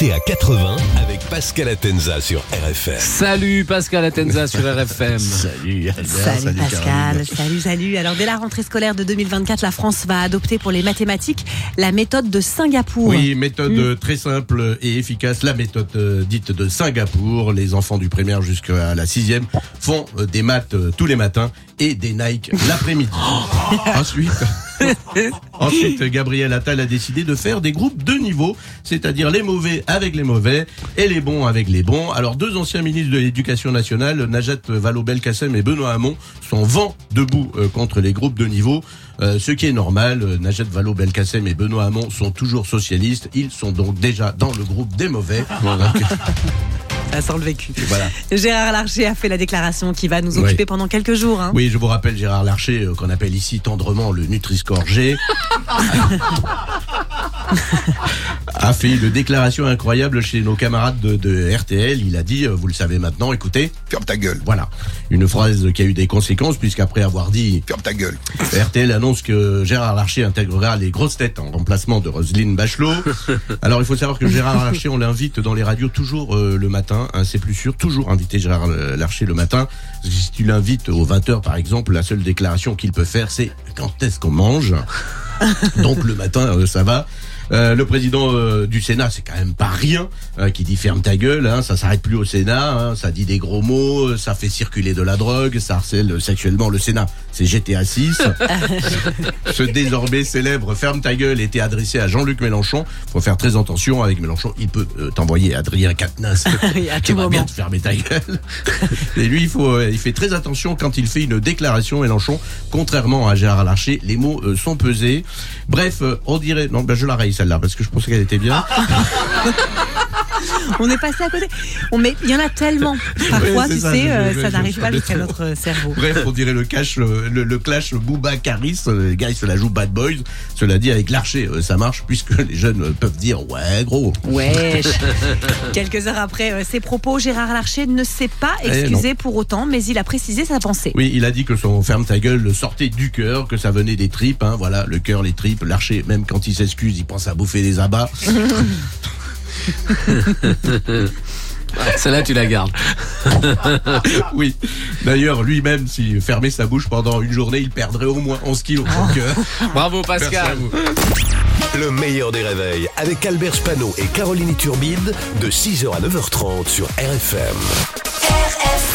À 80 avec Pascal Atenza sur RFM. Salut Pascal Atenza sur RFM. Salut, Albert, Salut, Pascal, Caroline. salut, salut. Alors dès la rentrée scolaire de 2024, la France va adopter pour les mathématiques la méthode de Singapour. Oui, méthode euh, très simple et efficace. La méthode euh, dite de Singapour. Les enfants du primaire jusqu'à la sixième font euh, des maths euh, tous les matins et des Nike l'après-midi. Ensuite, ensuite, Gabriel Attal a décidé de faire des groupes de niveau, c'est-à-dire les mauvais avec les mauvais et les bons avec les bons. Alors deux anciens ministres de l'Éducation nationale, Najat Vallaud-Belkacem et Benoît Hamon, sont vent debout euh, contre les groupes de niveau. Euh, ce qui est normal, euh, Najat Vallaud-Belkacem et Benoît Hamon sont toujours socialistes. Ils sont donc déjà dans le groupe des mauvais. Donc, Ça sent le vécu. voilà. Gérard Larcher a fait la déclaration qui va nous occuper Oui. pendant quelques jours. hein. Oui, je vous rappelle Gérard Larcher, euh, qu'on appelle ici tendrement le Nutri-Score G, a fait une déclaration incroyable chez nos camarades de, de RTL. Il a dit, euh, vous le savez maintenant, écoutez, Ferme ta gueule. voilà, une phrase qui a eu des conséquences puisqu'après avoir dit Ferme ta gueule. RTL annonce que Gérard Larcher intégrera les grosses têtes en remplacement de Roselyne Bachelot. Alors il faut savoir que Gérard Larcher, on l'invite dans les radios toujours euh, le matin, hein, c'est plus sûr, toujours inviter Gérard Larcher le matin. Si tu l'invites aux 20h par exemple, la seule déclaration qu'il peut faire c'est quand est-ce qu'on mange? Donc le matin euh, ça va. Euh, le président euh, du Sénat, c'est quand même pas rien, euh, qui dit ferme ta gueule, hein, ça s'arrête plus au Sénat, hein, ça dit des gros mots, ça fait circuler de la drogue, ça harcèle sexuellement le Sénat. C'est GTA 6. Ce désormais célèbre ferme ta gueule était adressé à Jean-Luc Mélenchon. Faut faire très attention avec Mélenchon, il peut t'envoyer Adrien Quatennens Oui, à qui va bien te fermer ta gueule. Et lui, il faut, il fait très attention quand il fait une déclaration Mélenchon. Contrairement à Gérard Larcher, les mots sont pesés. Bref, on dirait, non, ben je la raye celle-là parce que je pensais qu'elle était bien. On est passé à côté. On met, il y en a tellement. Parfois, Oui, tu ça, sais, je- euh, je- ça n'arrive pas jusqu'à notre cerveau. Bref, on dirait le clash, le, le- le clash Booba Caris. Les gars, ils se la jouent Bad Boys. Cela dit, avec Larcher, euh, ça marche puisque les jeunes euh, peuvent dire ouais, gros. Wesh. Quelques heures après ses propos, Gérard Larcher ne s'est pas Eh, excusé pour autant, mais il a précisé sa pensée. Oui, il a dit que son ferme ta gueule sortait du cœur, que ça venait des tripes. Hein, voilà, le cœur, les tripes. Larcher, même quand il s'excuse, il pense à bouffer des abats. Celle-là, tu la gardes. oui. D'ailleurs, lui-même, s'il fermait sa bouche pendant une journée, il perdrait au moins 11 kilos. Donc, euh, Bravo merci à Pascal. vous. Le meilleur des réveils avec Albert Spano et Caroline Turbide de 6h à 9h30 sur RFM. RFM